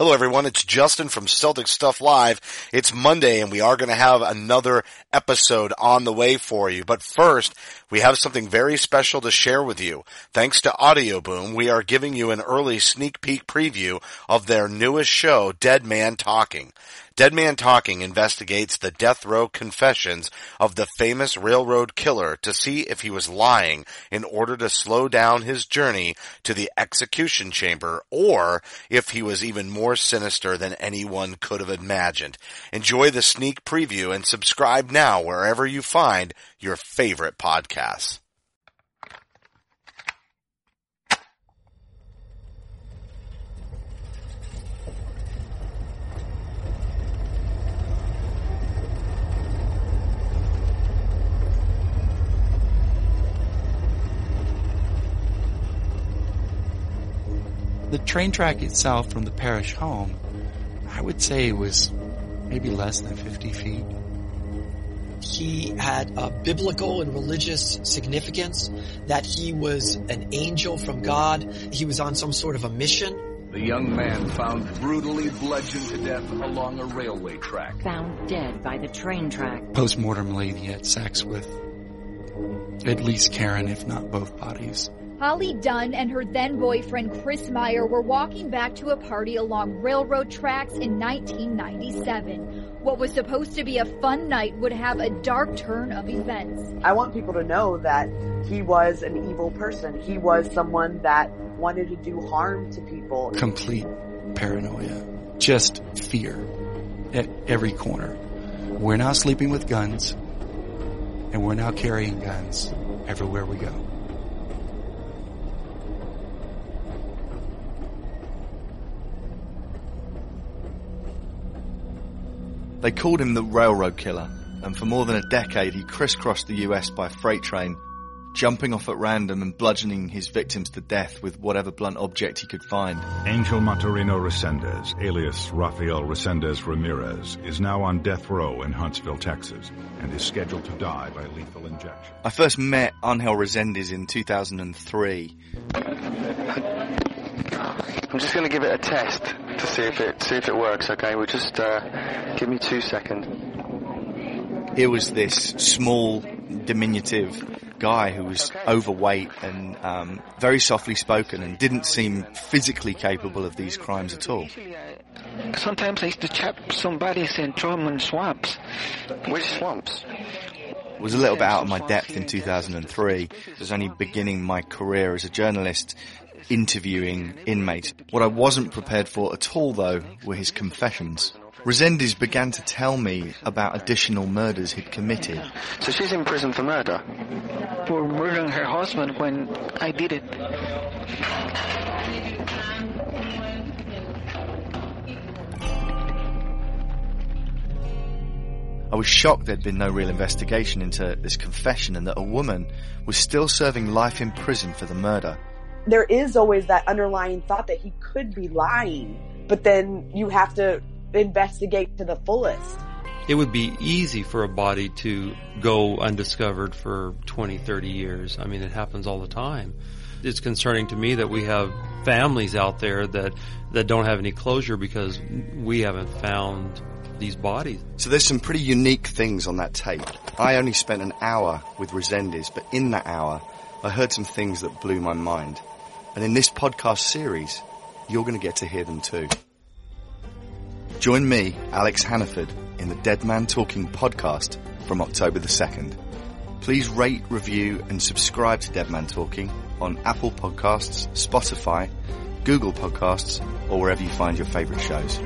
Hello everyone, it's Justin from Celtic Stuff Live. It's Monday and we are going to have another episode on the way for you. But first, we have something very special to share with you. Thanks to Audioboom, we are giving you an early sneak peek preview of their newest show, Dead Man Talking. Dead Man Talking investigates the death row confessions of the famous railroad killer to see if he was lying in order to slow down his journey to the execution chamber or if he was even more sinister than anyone could have imagined. Enjoy the sneak preview and subscribe now wherever you find your favorite podcasts. The train track itself from the parish home, I would say was maybe less than 50 feet. He had a biblical and religious significance, that he was an angel from God. He was on some sort of a mission. The young man found brutally bludgeoned to death along a railway track. Found dead by the train track. Post-mortem lady had sex with at least Karen, if not both bodies. Holly Dunn and her then boyfriend Chris Maier were walking back to a party along railroad tracks in 1997. What was supposed to be a fun night would have a dark turn of events. I want people to know that he was an evil person. He was someone that wanted to do harm to people. Complete paranoia. Just fear at every corner. We're now sleeping with guns, and we're now carrying guns everywhere we go. They called him the railroad killer, and for more than a decade he crisscrossed the US by freight train, jumping off at random and bludgeoning his victims to death with whatever blunt object he could find. Angel Maturino Resendez, alias Rafael Resendez Ramirez, is now on death row in Huntsville, Texas, and is scheduled to die by lethal injection. I first met Angel Resendez in 2003. I'm just going to give it a test to see if it see if it works. Okay, we'll just uh, give me two seconds. It was this small, diminutive guy who was Okay. overweight and um, very softly spoken and didn't seem physically capable of these crimes at all. Sometimes I used to chop somebody's and throw them swamps. Which swamps? was a little bit out of my depth in 2003. I was only beginning my career as a journalist interviewing inmates. What I wasn't prepared for at all though were his confessions. Resendez began to tell me about additional murders he'd committed. So she's in prison for murder. For murdering her husband when I did it. I was shocked there'd been no real investigation into this confession and that a woman was still serving life in prison for the murder. There is always that underlying thought that he could be lying, but then you have to investigate to the fullest. It would be easy for a body to go undiscovered for 20, 30 years. I mean, it happens all the time. It's concerning to me that we have families out there that, that don't have any closure because we haven't found these bodies. So there's some pretty unique things on that tape. I only spent an hour with Resendez, but in that hour, I heard some things that blew my mind. And in this podcast series, you're going to get to hear them too. Join me, Alex Hannaford, in the Dead Man Talking podcast from October the 2nd. Please rate, review, and subscribe to Dead Man Talking on Apple Podcasts, Spotify, Google Podcasts, or wherever you find your favorite shows.